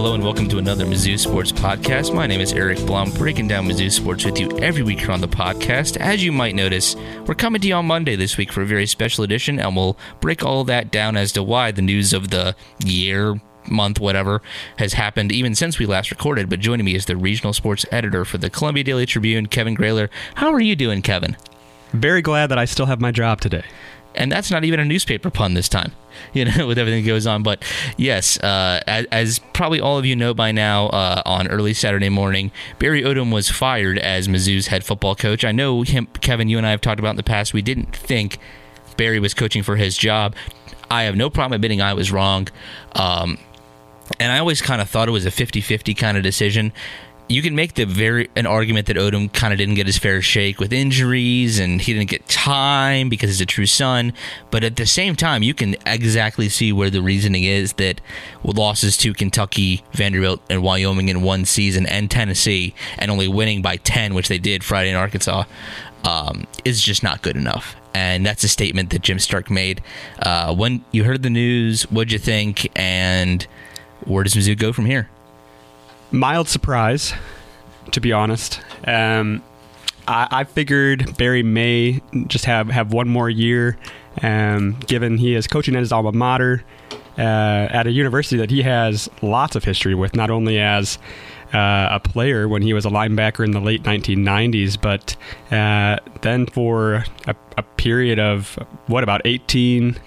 Hello and welcome to another Mizzou Sports Podcast. My name is Eric Blum, breaking down Mizzou sports with you every week here on the podcast. As you might notice, we're coming to you on Monday this week for a very special edition, and we'll break all that down as to why the news of the year, month, whatever, has happened even since we last recorded. But joining me is the regional sports editor for the Columbia Daily Tribune, Kevin Graeler. How are you doing, Kevin? Very glad that I still have my job today. And that's not even a newspaper pun this time, you know, with everything that goes on. But yes, uh, as, as, probably all of you know by now, uh, on early Saturday morning, Barry Odom was fired as Mizzou's head football coach. I know him, Kevin, you and I have talked about in the past. We didn't think Barry was coaching for his job. I have no problem admitting I was wrong. Um, and I always kind of thought it was a 50 50 kind of decision you can make the very an argument that Odom kind of didn't get his fair shake with injuries and he didn't get time because he's a true son. But at the same time, you can exactly see where the reasoning is that losses to Kentucky, Vanderbilt, and Wyoming in one season, and Tennessee, and only winning by ten, which they did Friday in Arkansas, um, is just not good enough. And that's a statement that Jim Sterk made. Uh, when you heard the news, what'd you think? And where does Mizzou go from here? Mild surprise, to be honest. Um, I, I, figured Barry may just have, have one more year, um, given he is coaching at his alma mater uh, at a university that he has lots of history with, not only as uh, a player when he was a linebacker in the late 1990s, but uh, then for a, a period of what about 18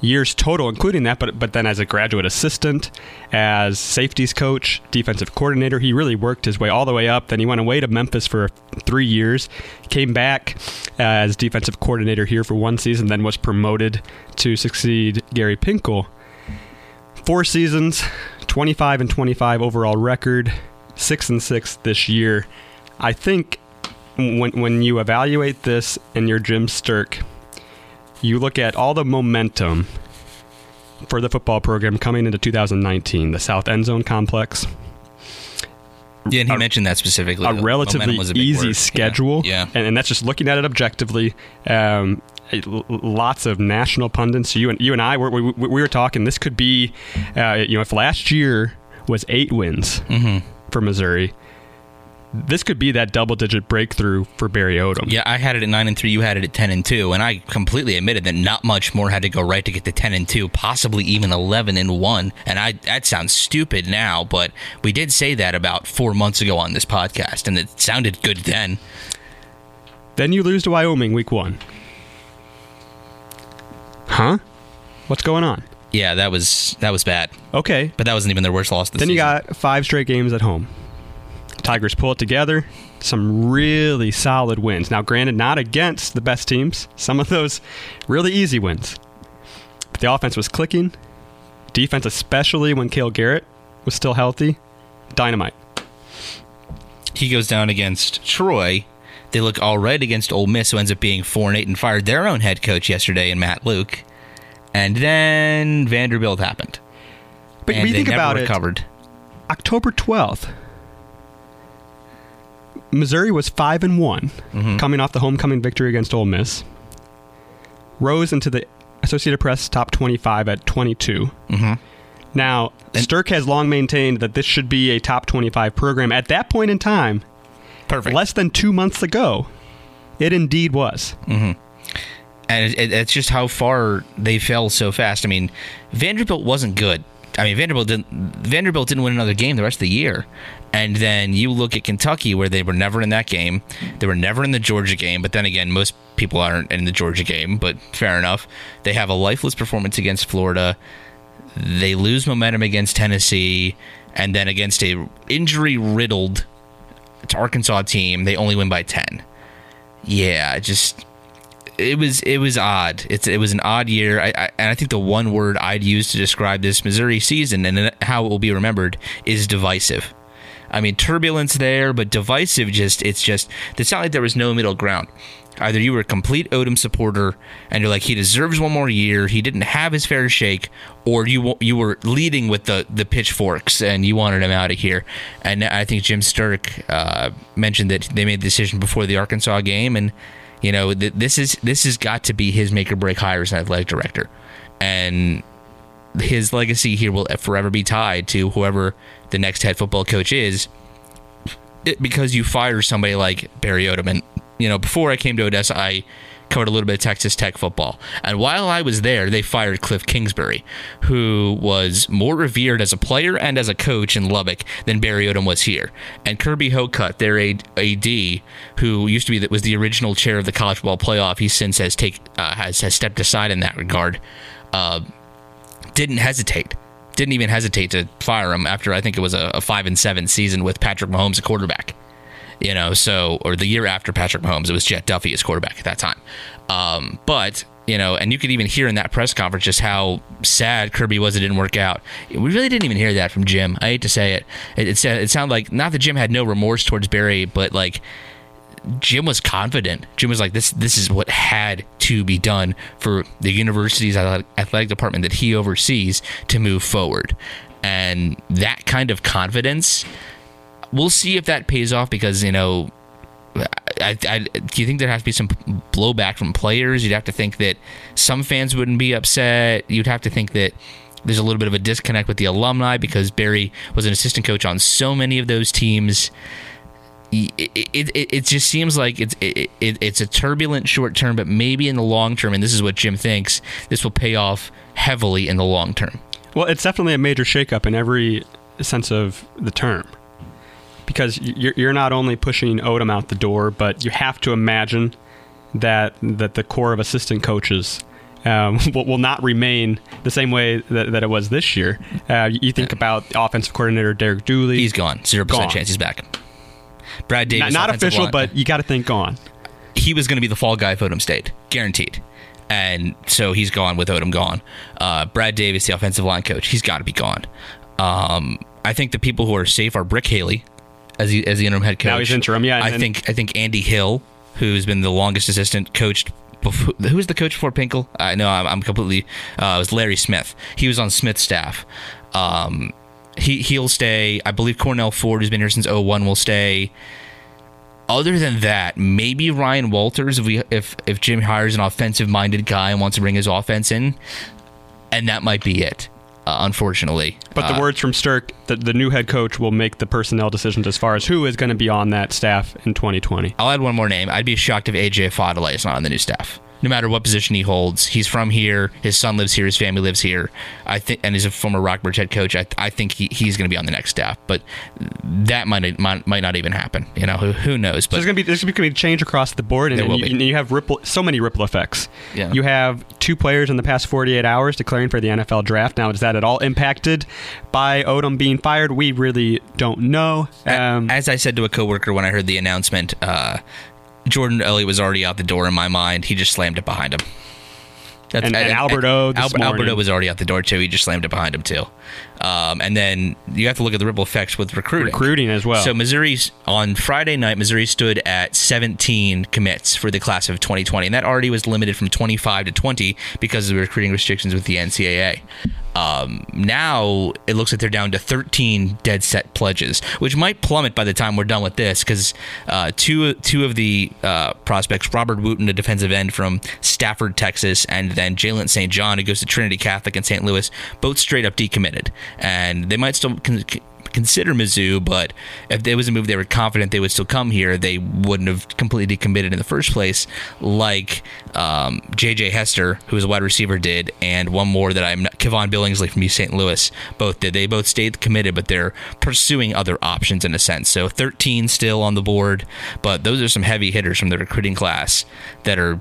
years total, including that, but but then as a graduate assistant, as safeties coach, defensive coordinator, he really worked his way all the way up. Then he went away to Memphis for three years, came back uh, as defensive coordinator here for one season, then was promoted to succeed Gary Pinkel. Four seasons, 25 and 25 overall record, six and six this year. I think when when you evaluate this and you're Jim Sterk you look at all the momentum for the football program coming into 2019, the South End Zone complex. Yeah, and he a, mentioned that specifically. A relatively a easy word. schedule. Yeah. yeah. And, and, that's just looking at it objectively. Um, lots of national pundits. You and you and I were we, we were talking. This could be, uh, you know, if last year was eight wins mm-hmm. for Missouri, this could be that double digit breakthrough for Barry Odom. Yeah, I had it at nine and three. You had it at ten and two, and I completely admitted that not much more had to go right to get to ten and two, possibly even eleven and one. And I that sounds stupid now, but we did say that about four months ago on this podcast, and it sounded good then. Then you lose to Wyoming week one. Huh? What's going on? Yeah, that was that was bad. Okay, but that wasn't even their worst loss. then season. you got five straight games at home. Tigers pull it together. Some really solid wins. Now, granted, not against the best teams. Some of those really easy wins. But the offense was clicking. Defense, especially when Cale Garrett was still healthy, dynamite. He goes down against Troy. They look all right against Ole Miss, who ends up being four and eight and fired their own head coach yesterday in Matt Luke. And then Vanderbilt happened. But and we think about recovered. it. October twelfth, Missouri was five and one, mm-hmm. coming off the homecoming victory against Ole Miss. Rose into the Associated Press top twenty-five at 22 mm-hmm. Now, and Sterk has long maintained that this should be a top twenty-five program. At that point in time, perfect, less than two months ago, it indeed was. Mm-hmm. And it, it, it's just how far they fell so fast. I mean, Vanderbilt wasn't good. I mean, Vanderbilt didn't Vanderbilt didn't win another game the rest of the year. And then you look at Kentucky, where they were never in that game. They were never in the Georgia game. But then again, most people aren't in the Georgia game. But fair enough. They have a lifeless performance against Florida. They lose momentum against Tennessee, and then against a injury riddled Arkansas team, they only win by ten. Yeah, just it was it was odd. It's it was an odd year. I, I, and I think the one word I'd use to describe this Missouri season and how it will be remembered is divisive. I mean, turbulence there, but divisive. Just it's just it's not like there was no middle ground. Either you were a complete Odom supporter and you're like he deserves one more year, he didn't have his fair shake, or you you were leading with the the pitchforks and you wanted him out of here. And I think Jim Sterk uh, mentioned that they made the decision before the Arkansas game, and you know th- this is this has got to be his make or break hire as an athletic director, and his legacy here will forever be tied to whoever the next head football coach is. It, because you fire somebody like Barry Odom, and you know before I came to Odessa, I covered a little bit of Texas Tech football. And while I was there, they fired Cliff Kingsbury, who was more revered as a player and as a coach in Lubbock than Barry Odom was here. And Kirby Hocutt, their AD, who used to be that was the original chair of the college football playoff, he since has take uh, has has stepped aside in that regard. Uh, didn't hesitate. Didn't even hesitate to fire him after I think it was a, a five and seven season with Patrick Mahomes a quarterback you know, so or the year after Patrick Mahomes, it was Jett Duffey as quarterback at that time. Um, but you know, and you could even hear in that press conference just how sad Kirby was it didn't work out. We really didn't even hear that from Jim. I hate to say it. It, it, it sounded like not that Jim had no remorse towards Barry, but like Jim was confident. Jim was like, "This this is what had to be done for the university's athletic department that he oversees to move forward." And that kind of confidence we'll see if that pays off because you know I, I, do you think there has to be some blowback from players? You'd have to think that some fans wouldn't be upset. You'd have to think that there's a little bit of a disconnect with the alumni because Barry was an assistant coach on so many of those teams. It, it, it, it just seems like it's it, it's a turbulent short term, but maybe in the long term, and this is what Jim thinks, this will pay off heavily in the long term. Well, it's definitely a major shakeup in every sense of the term because you're, you're not only pushing Odom out the door, but you have to imagine that that the core of assistant coaches um, will, will, not remain the same way that, that it was this year. Uh, you think about offensive coordinator Derek Dooley. He's gone. Zero percent chance he's back. Brad Davis. Not, not official, line. but you got to think gone. He was going to be the fall guy if Odom stayed, guaranteed. And so he's gone with Odom gone. Uh, Brad Davis, the offensive line coach, he's got to be gone. Um, I think the people who are safe are Brick Haley, as the, as the interim head coach. Now he's interim, yeah. I think I think Andy Hill, who's been the longest assistant, coached. Before, who was the coach for Pinkel? I know I'm, I'm completely. Uh, it was Larry Smith. He was on Smith's staff. Um, he he'll stay. I believe Cornell Ford, who's been here since 01, will stay. Other than that, maybe Ryan Walters if we if if Jim hires an offensive minded guy and wants to bring his offense in, and that might be it uh, unfortunately. But the uh, words from Sterk, the, the new head coach will make the personnel decisions as far as who is going to be on that staff in 2020. I'll add one more name. I'd be shocked if AJ Ofodile is not on the new staff no matter what position he holds. He's from here. His son lives here. His family lives here. I think, and he's a former Rockbridge head coach. I, I think he, he's going to be on the next staff, but that might, might might not even happen. You know, who, who knows? But so there's going to be there's going to be change across the board, and, and you, you, have ripple so many ripple effects. Yeah. You have two players in the past 48 hours declaring for the NFL draft. Now, is that at all impacted by Odom being fired? We really don't know. Um, As I said to a coworker when I heard the announcement. Uh, Jordan Elliott was already out the door in my mind. He just slammed it behind him. That's, and, and, and Alberto, Al- Alberto was already out the door too. He just slammed it behind him too. Um, and then you have to look at the ripple effects with recruiting. Recruiting as well. So Missouri on Friday night, Missouri stood at 17 commits for the class of 2020, and that already was limited from 25 to 20 because of the recruiting restrictions with the NCAA. Um, now it looks like they're down to 13 dead set pledges, which might plummet by the time we're done with this because uh, two two of the uh, prospects, Robert Wooten, a defensive end from Stafford, Texas, and then Jalen St. John, who goes to Trinity Catholic in St. Louis, both straight up decommitted, and they might still. Con- consider Mizzou, but if there was a move they were confident they would still come here, they wouldn't have completely committed in the first place, like um, J.J. Hester, who was a wide receiver, did, and one more that I'm not, Kevon Billingsley from St. Louis, both did. They both stayed committed, but they're pursuing other options in a sense. So 13 still on the board, but those are some heavy hitters from the recruiting class that are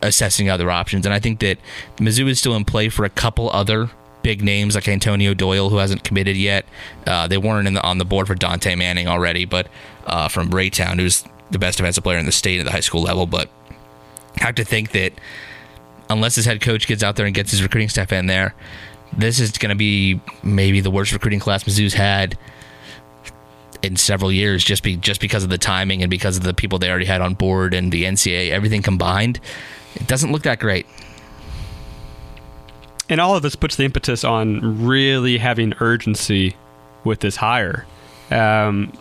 assessing other options. And I think that Mizzou is still in play for a couple other big names like Antonio Doyle, who hasn't committed yet. Uh, they weren't the, on the board for Dante Manning already, but uh, from Raytown, who's the best defensive player in the state at the high school level. But I have to think that unless his head coach gets out there and gets his recruiting staff in there, this is going to be maybe the worst recruiting class Mizzou's had in several years just be just because of the timing and because of the people they already had on board and the NCAA everything combined. It doesn't look that great. And all of this puts the impetus on really having urgency with this hire. Um,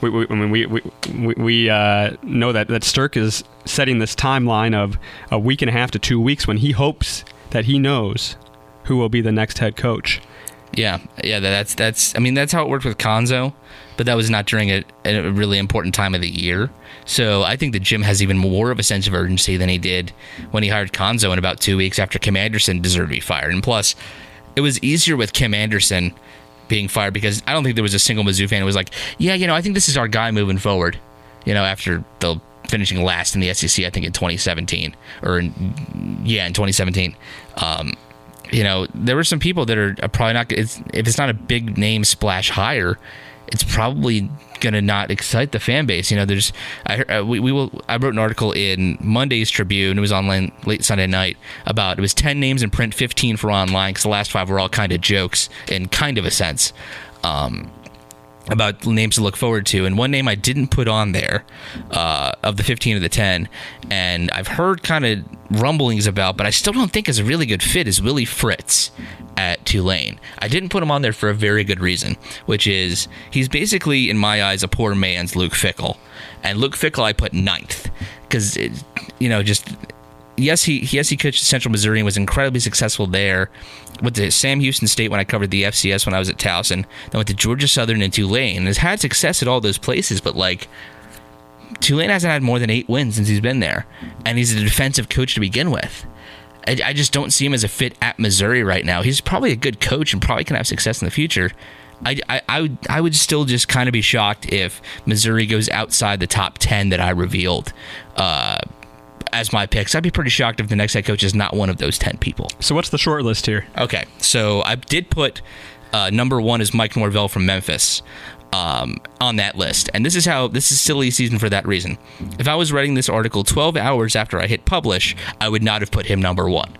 we, we, I mean, we, we, we uh, know that, that Sterk is setting this timeline of a week and a half to two weeks when he hopes that he knows who will be the next head coach. Yeah, yeah, that's that's. I mean, that's how it worked with Cuonzo, but that was not during a, a really important time of the year. So I think that Jim has even more of a sense of urgency than he did when he hired Cuonzo in about two weeks after Kim Anderson deserved to be fired. And plus, it was easier with Kim Anderson being fired because I don't think there was a single Mizzou fan who was like, "Yeah, you know, I think this is our guy moving forward." You know, after the finishing last in the SEC, I think in 2017 or in, yeah, in 2017. Um, you know, there were some people that are probably not. It's, if it's not a big name splash hire, it's probably going to not excite the fan base. You know, there's I we, we will I wrote an article in Monday's Tribune. It was online late Sunday night about it was ten names in print, fifteen for online because the last five were all kind of jokes in kind of a sense. Um, about names to look forward to, and one name I didn't put on there uh, of the 15 of the 10, and I've heard kind of rumblings about, but I still don't think is a really good fit is Willie Fritz at Tulane. I didn't put him on there for a very good reason, which is he's basically, in my eyes, a poor man's Luke Fickell. and Luke Fickell I put ninth because you know just yes, he yes he coached Central Missouri and was incredibly successful there. Went to Sam Houston State when I covered the FCS when I was at Towson. Then went to Georgia Southern and Tulane. And has had success at all those places, but like Tulane hasn't had more than eight wins since he's been there, and he's a defensive coach to begin with. I, I just don't see him as a fit at Missouri right now. He's probably a good coach and probably can have success in the future. I, I, I, would I would still just kind of be shocked if Missouri goes outside the top ten that I revealed. Uh, as my picks. I'd be pretty shocked if the next head coach is not one of those 10 people. So, what's the short list here? Okay. So, I did put uh, number one is Mike Norvell from Memphis um, on that list. And this is how this is silly season for that reason. If I was writing this article 12 hours after I hit publish, I would not have put him number one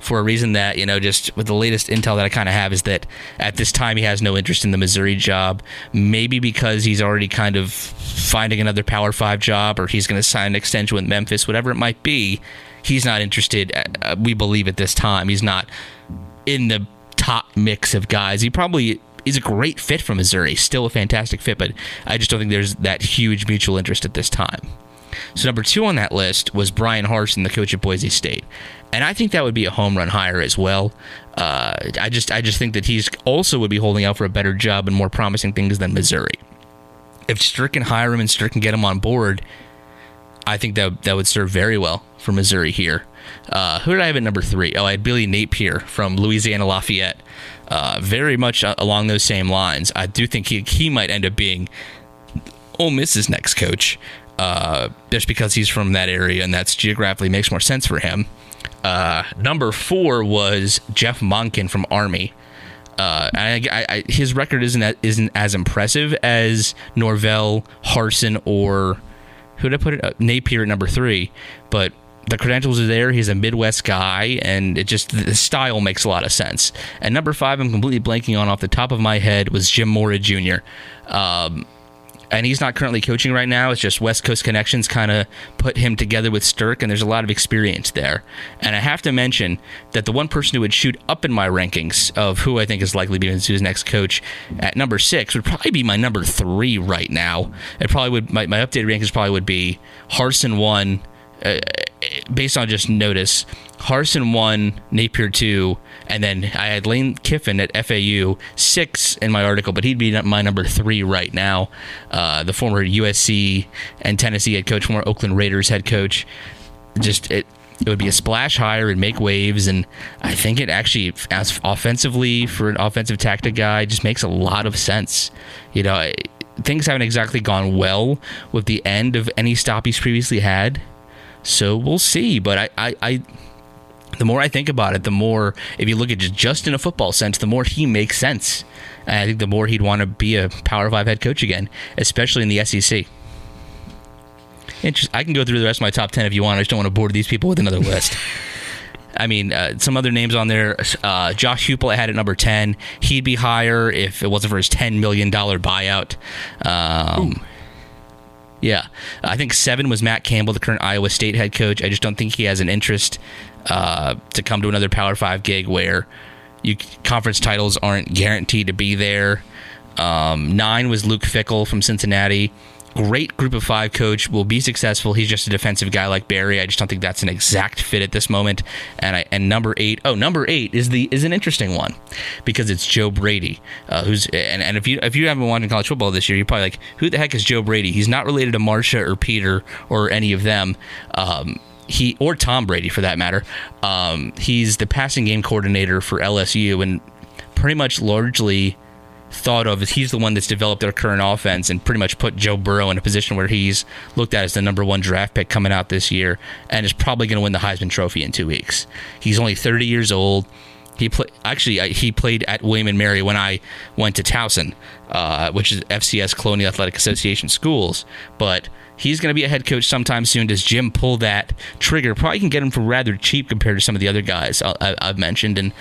for a reason that, you know, just with the latest intel that I kind of have is that at this time he has no interest in the Missouri job. Maybe because he's already kind of finding another Power Five job or he's going to sign an extension with Memphis, whatever it might be. He's not interested, uh, we believe at this time. He's not in the top mix of guys. He probably is a great fit for Missouri, still a fantastic fit, but I just don't think there's that huge mutual interest at this time. So number two on that list was Bryan Harsin, the coach at Boise State, and I think that would be a home run hire as well. Uh, I just I just think that he's also would be holding out for a better job and more promising things than Missouri. If Sterk can hire him and Sterk can get him on board, I think that that would serve very well for Missouri here. Uh, who did I have at number three? Oh, I had Billy Napier from Louisiana Lafayette. Uh, very much along those same lines. I do think he he might end up being Ole Miss's next coach uh, just because he's from that area and that's geographically makes more sense for him. Uh, number four was Jeff Monken from Army. Uh, I, I, his record isn't that, isn't as impressive as Norvell, Harsin, or who did I put it? Uh, Napier at number three, but the credentials are there. He's a Midwest guy, and it just the style makes a lot of sense. And number five, I'm completely blanking on off the top of my head was Jim Mora Jr. Um, and he's not currently coaching right now. It's just West Coast connections kind of put him together with Sterk, and there's a lot of experience there. And I have to mention that the one person who would shoot up in my rankings of who I think is likely to be Mizzou's next coach at number six would probably be my number three right now. It probably would my, my updated rankings probably would be Harsin one, uh, based on just notice. Harsin one, Napier two, and then I had Lane Kiffin at FAU six in my article, but he'd be my number three right now. Uh, the former USC and Tennessee head coach, former Oakland Raiders head coach. Just it, it would be a splash hire and make waves, and I think it actually, as offensively for an offensive tactic guy, just makes a lot of sense. You know, things haven't exactly gone well with the end of any stop he's previously had. So we'll see. But I, I, I the more I think about it, the more, if you look at it just in a football sense, the more he makes sense. And I think the more he'd want to be a Power Five head coach again, especially in the SEC. Interest, I can go through the rest of my top 10 if you want. I just don't want to bore these people with another list. I mean, uh, some other names on there. Uh, Josh Heupel I had at number ten. He'd be higher if it wasn't for his ten million dollar buyout. Um, yeah, I think seven was Matt Campbell, the current Iowa State head coach. I just don't think he has an interest uh, to come to another Power Five gig where you conference titles aren't guaranteed to be there. Um, nine was Luke Fickell from Cincinnati great group of five coach will be successful. He's just a defensive guy like Barry. I just don't think that's an exact fit at this moment. And I and number eight, oh number eight is the is an interesting one because it's Joe Brady, uh, who's and, and if you if you haven't watched college football this year, you're probably like, who the heck is Joe Brady? He's not related to Marcia or Peter or any of them. Um, he or Tom Brady for that matter. Um, he's the passing game coordinator for LSU and pretty much largely thought of as he's the one that's developed their current offense and pretty much put Joe Burrow in a position where he's looked at as the number one draft pick coming out this year and is probably going to win the Heisman Trophy in two weeks. He's only 30 years old. He play, actually he played at William and Mary when I went to Towson, uh, which is FCS Colonial Athletic Association schools. But he's going to be a head coach sometime soon. Does Jim pull that trigger? Probably can get him for rather cheap compared to some of the other guys I, have mentioned, and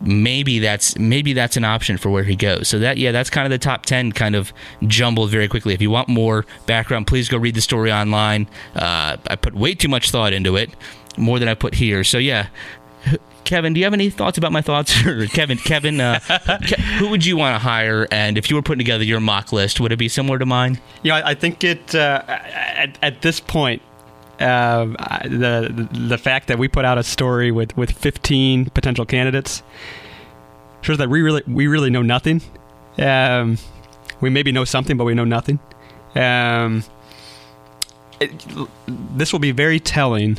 maybe that's maybe that's an option for where he goes. So that yeah, that's kind of the top ten kind of jumbled very quickly. If you want more background, please go read the story online. Uh, I put way too much thought into it, more than I put here. So yeah. Kevin, do you have any thoughts about my thoughts? Kevin, Kevin, uh, Ke- who would you want to hire? And if you were putting together your mock list, would it be similar to mine? Yeah, I think it. Uh, at, at this point, uh, the the fact that we put out a story with, with 15 potential candidates shows that we really we really know nothing. Um, we maybe know something, but we know nothing. Um, it, this will be very telling.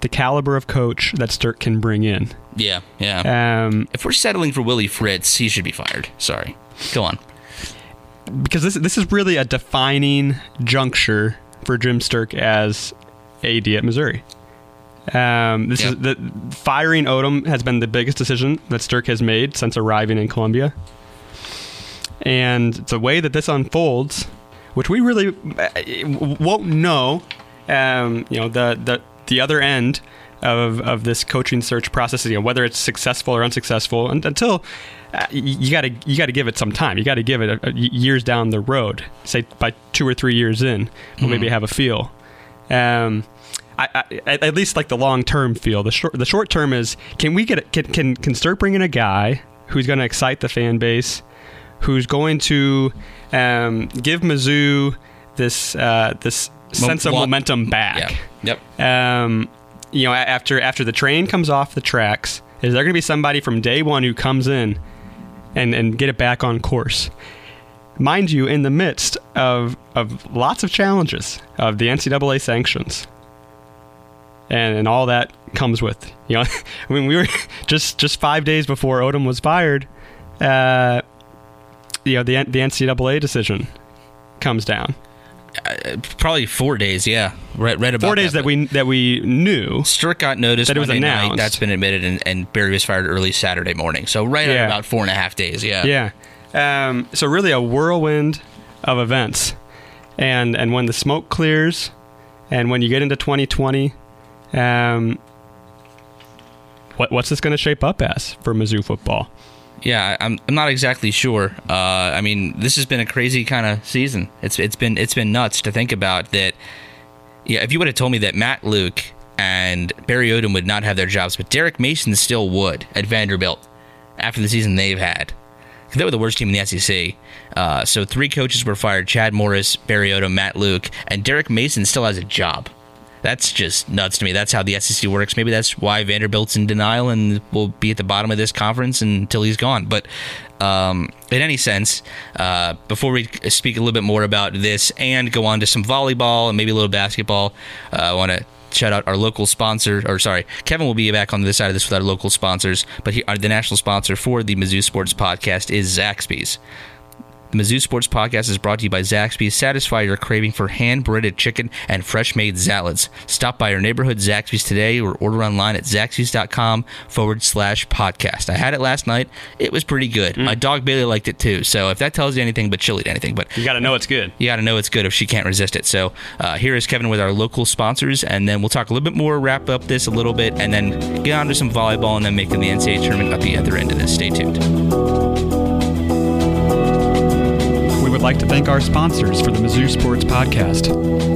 The caliber of coach that Sterk can bring in. Yeah, yeah. Um, if we're settling for Willie Fritz, he should be fired. Sorry. Go on. Because this this is really a defining juncture for Jim Sterk as AD at Missouri. Um, this yep. is the firing Odom has been the biggest decision that Sterk has made since arriving in Columbia, and the way that this unfolds, which we really uh, won't know, um, you know, the the the other end of of this coaching search process, you know, whether it's successful or unsuccessful, and, until uh, you got to you got to give it some time. You got to give it a, a years down the road. Say by two or three years in, we'll mm-hmm. maybe have a feel. Um, I, I, at least like the long term feel. The short the short term is can we get can can can start bringing a guy who's going to excite the fan base, who's going to um, give Mizzou this uh, this sense of momentum back. Yeah. Yep. Um, you know, after after the train comes off the tracks, is there going to be somebody from day one who comes in and and get it back on course? Mind you, in the midst of of lots of challenges of the NCAA sanctions, and, and all that comes with you know? I mean we were just just five days before Odom was fired uh, you know the the NCAA decision comes down. Uh, probably four days yeah. Read, read about four days that, that we that we knew Sterk got noticed that it was Monday announced. Night. that's been admitted and, and Barry was fired early Saturday morning. So right yeah. at about four and a half days yeah. Yeah. Um, so really a whirlwind of events. And and when the smoke clears and when you get into 2020 um, what, what's this going to shape up as for Mizzou football? Yeah, I'm, I'm not exactly sure. Uh, I mean, this has been a crazy kind of season. It's it's been it's been nuts to think about that. Yeah, if you would have told me that Matt Luke and Barry Odom would not have their jobs, but Derek Mason still would at Vanderbilt after the season they've had. They were the worst team in the SEC. Uh, so three coaches were fired: Chad Morris, Barry Odom, Matt Luke, and Derek Mason still has a job that's just nuts to me. That's how the SEC works. Maybe that's why Vanderbilt's in denial and will be at the bottom of this conference until he's gone. But um, in any sense, uh, before we speak a little bit more about this and go on to some volleyball and maybe a little basketball, uh, I want to shout out our local sponsor, or sorry, Kevin will be back on the other side of this with our local sponsors, but he, the national sponsor for the Mizzou Sports Podcast is Zaxby's. The Mizzou Sports Podcast is brought to you by Zaxby's. Satisfy your craving for hand breaded chicken and fresh made salads. Stop by your neighborhood Zaxby's today or order online at zaxby's.com forward slash podcast. I had it last night. It was pretty good. My dog Bailey liked it too. So if that tells you anything, but she'll eat anything. But You got to know it's good. you got to know it's good if she can't resist it. So uh, here is Kevin with our local sponsors, and then we'll talk a little bit more, wrap up this a little bit, and then get on to some volleyball, and then making the NCAA tournament at the other end of this. Stay tuned. Would like to thank our sponsors for the Mizzou Sports Podcast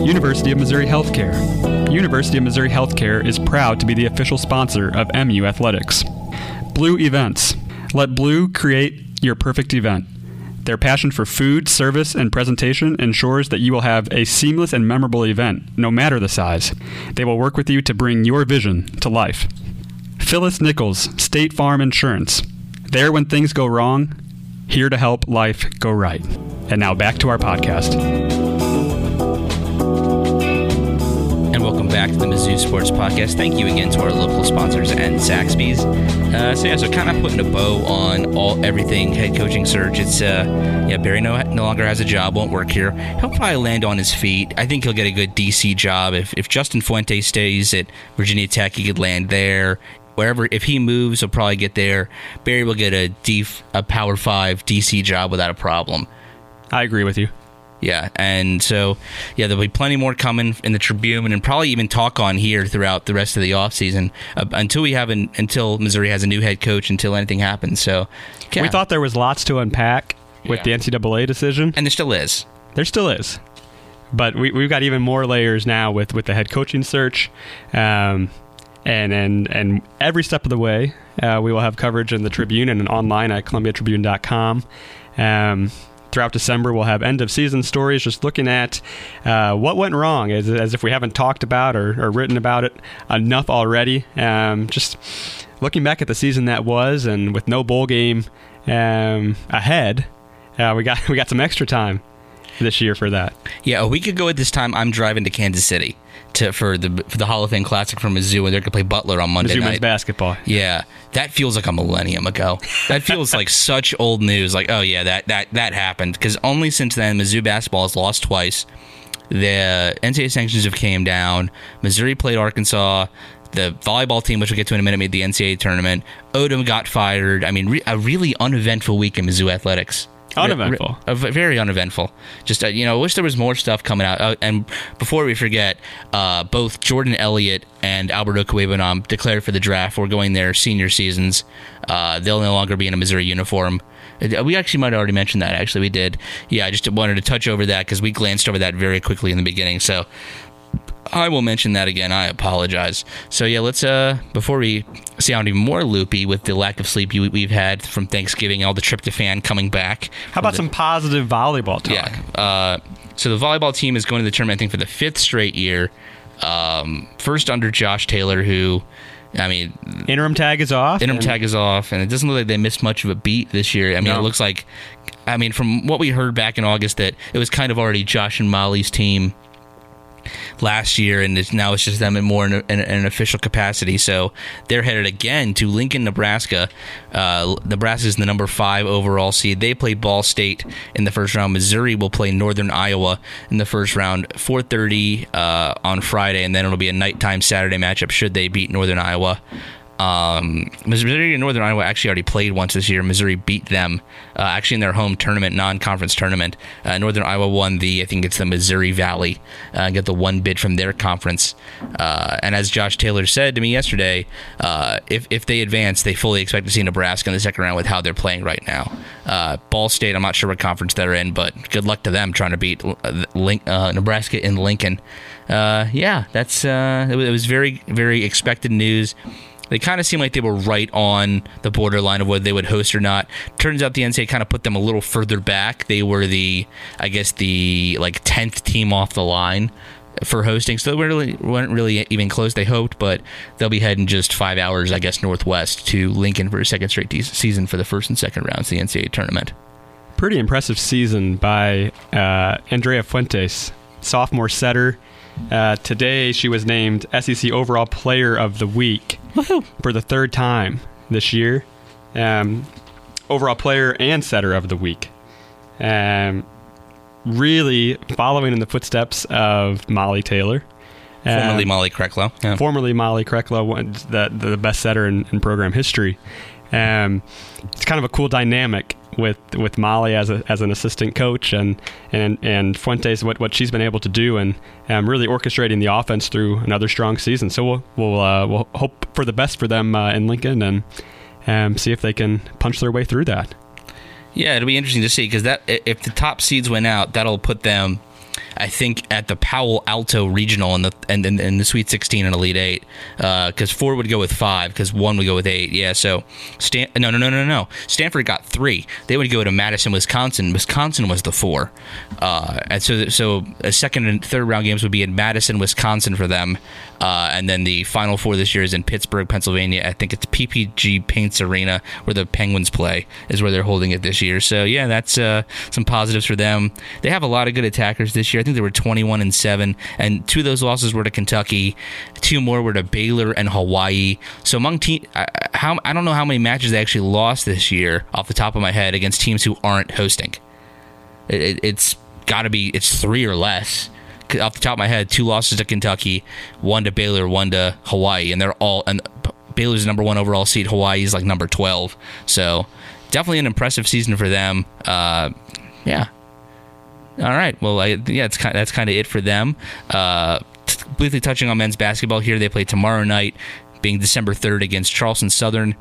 University of Missouri Healthcare. University of Missouri Healthcare is proud to be the official sponsor of MU Athletics. Blue Events. Let Blue create your perfect event. Their passion for food, service, and presentation ensures that you will have a seamless and memorable event, no matter the size. They will work with you to bring your vision to life. Phyllis Nichols, State Farm Insurance. There when things go wrong, here to help life go right. And now back to our podcast. And welcome back to the Mizzou Sports Podcast. Thank you again to our local sponsors and Zaxby's. Uh, so yeah, so kind of putting a bow on all everything head coaching search. It's uh, yeah, Barry no, no longer has a job, won't work here. He'll probably land on his feet. I think he'll get a good DC job if if Justin Fuente stays at Virginia Tech, he could land there. Wherever, if he moves, he'll probably get there. Barry will get a D, a Power Five DC job without a problem. I agree with you. Yeah, and so yeah, there'll be plenty more coming in the Tribune, and probably even talk on here throughout the rest of the offseason uh, until we have an, until Missouri has a new head coach, until anything happens. So yeah. We thought there was lots to unpack with Yeah. the NCAA decision. and there still is. There still is. But we, we've got even more layers now with, with the head coaching search. Um, and, and, and every step of the way, uh, we will have coverage in the Tribune and online at columbiatribune.com. Um, throughout December, we'll have end of season stories just looking at uh, what went wrong, as, as if we haven't talked about or, or written about it enough already. Um, just looking back at the season that was, and with no bowl game um, ahead, uh, we got we got some extra time this year for that. Yeah, a week ago at this time, I'm driving to Kansas City to for the for the Hall of Fame Classic from Mizzou, and they're gonna play Butler on Monday Mizzou night. basketball. Yeah, that feels like a millennium ago. That feels like such old news. Like, oh yeah, that that that happened. Because only since then, Mizzou basketball has lost twice. The NCAA sanctions have came down. Missouri played Arkansas. The volleyball team, which we'll get to in a minute, made the NCAA tournament. Odom got fired. I mean, re- a really uneventful week in Mizzou athletics. Uneventful. Very uneventful. Just uh, you know, I wish there was more stuff coming out. Uh, and before we forget, uh, both Jordan Elliott and Albert Okwuegbunam declared for the draft. We're going their senior seasons. Uh, they'll no longer be in a Missouri uniform. Uh, We actually might have already mentioned that. Actually, we did. Yeah, I just wanted to touch over that because we glanced over that very quickly in the beginning. So I will mention that again. I apologize. So yeah, let's uh before we sound even more loopy with the lack of sleep you, we've had from Thanksgiving, all the tryptophan coming back. How about some positive volleyball talk? Yeah. Uh, so the volleyball team is going to the tournament, I think, for the fifth straight year. Um, first under Josh Taylor, who, I mean, Interim tag is off. interim tag is off, and it doesn't look like they missed much of a beat this year. I mean, No. it looks like, I mean, from what we heard back in August, that it was kind of already Josh and Molly's team last year, and it's, now it's just them in more in, a, in, an official capacity. So they're headed again to Lincoln, Nebraska. Uh, Nebraska is the number five overall seed. They play Ball State in the first round. Missouri will play Northern Iowa in the first round, 4:30 uh, on Friday, and then it'll be a nighttime Saturday matchup should they beat Northern Iowa. Um, Missouri and Northern Iowa actually already played once this year. Missouri beat them uh, actually in their home tournament, non-conference tournament. Uh, Northern Iowa won the, I think it's the Missouri Valley, uh, get the one bid from their conference. Uh, and as Josh Taylor said to me yesterday, uh, if if they advance, they fully expect to see Nebraska in the second round with how they're playing right now. Uh, Ball State, I'm not sure what conference they're in, but good luck to them trying to beat Link, Nebraska in Lincoln. Yeah, that's it was very very expected news they kind of seemed like they were right on the borderline of whether they would host or not. Turns out the NCAA kind of put them a little further back. They were the, I guess, the like tenth team off the line for hosting, so they weren't really weren't really even close. They hoped, but they'll be heading just five hours, I guess, northwest to Lincoln for a second straight de- season for the first and second rounds of the NCAA tournament. Pretty impressive season by uh, Andrea Fuentes, sophomore setter. Uh, today, she was named SEC Overall Player of the Week for the third time this year. Um, overall Player and Setter of the Week. Um, really following in the footsteps of Molly Taylor. Formerly Um, Molly Krecklow. Yeah. formerly Molly Krecklow, the, the best setter in, in program history. Um, it's kind of a cool dynamic with with Molly as a, as an assistant coach and and and Fuentes what, what she's been able to do and um, really orchestrating the offense through another strong season. So we'll we'll uh, we'll hope for the best for them uh, in Lincoln and um, see if they can punch their way through that. Yeah, it'll be interesting to see because that if the top seeds went out, that'll put them, I think, at the Palo Alto Regional in the and in, in the Sweet 16 and Elite Eight. Because four would go with five, because one would go with eight. Yeah, so Stan- no, no, no, no, no. Stanford got three. They would go to Madison, Wisconsin. Wisconsin was the four, uh, and so so a second and third round games would be in Madison, Wisconsin for them, uh, and then the final four this year is in Pittsburgh, Pennsylvania. I think it's PPG Paints Arena where the Penguins play is where they're holding it this year. So yeah, that's uh, some positives for them. They have a lot of good attackers this year. I think they were 21 and seven, and two of those losses were to Kentucky. Two more were to Baylor and Hawaii. So among team, I, how I don't know how many matches they actually lost this year off the top of my head against teams who aren't hosting. It, it's got to be it's three or less. Off the top of my head, two losses to Kentucky, one to Baylor, one to Hawaii, and they're all and Baylor's number one overall seed. Hawaii's like number twelve. So definitely an impressive season for them. Uh, yeah. All right. Well, I, yeah, it's kind that's kind of it for them. Uh, t- briefly touching on men's basketball here, they play tomorrow night, being December third against Charleston Southern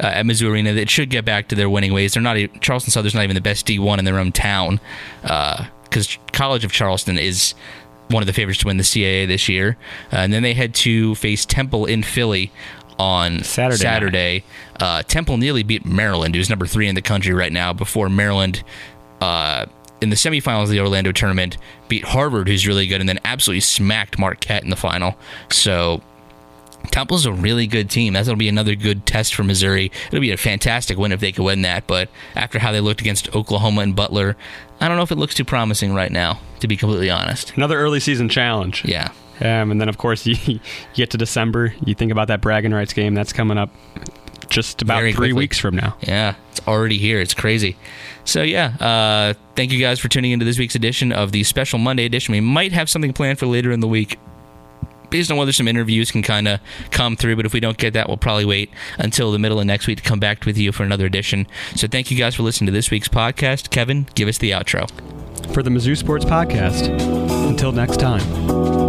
uh, at Mizzou Arena. It should get back to their winning ways. They're not e- Charleston Southern's not even the best D1 in their own town because College of Charleston is one of the favorites to win the CAA this year. Uh, and then they head to face Temple in Philly on Saturday. Saturday. Uh, Temple nearly beat Maryland, who's number three in the country right now, before Maryland. Uh, in the semifinals of the Orlando tournament, beat Harvard, who's really good, and then absolutely smacked Marquette in the final. So Temple's a really good team. That's going to be another good test for Missouri. It'll be a fantastic win if they could win that. But after how they looked against Oklahoma and Butler, I don't know if it looks too promising right now, to be completely honest. Another early season challenge. Yeah. Um, and then, of course, you, you get to December. You think about that bragging rights game. That's coming up just about Very three quickly. weeks from now. Yeah, it's already here. It's crazy. So yeah, uh, thank you guys for tuning into this week's edition of the special Monday edition. We might have something planned for later in the week. Based on whether some interviews can kind of come through, but if we don't get that, we'll probably wait until the middle of next week to come back with you for another edition. So, thank you guys for listening to this week's podcast. Kevin, give us the outro. For the Mizzou Sports Podcast, until next time.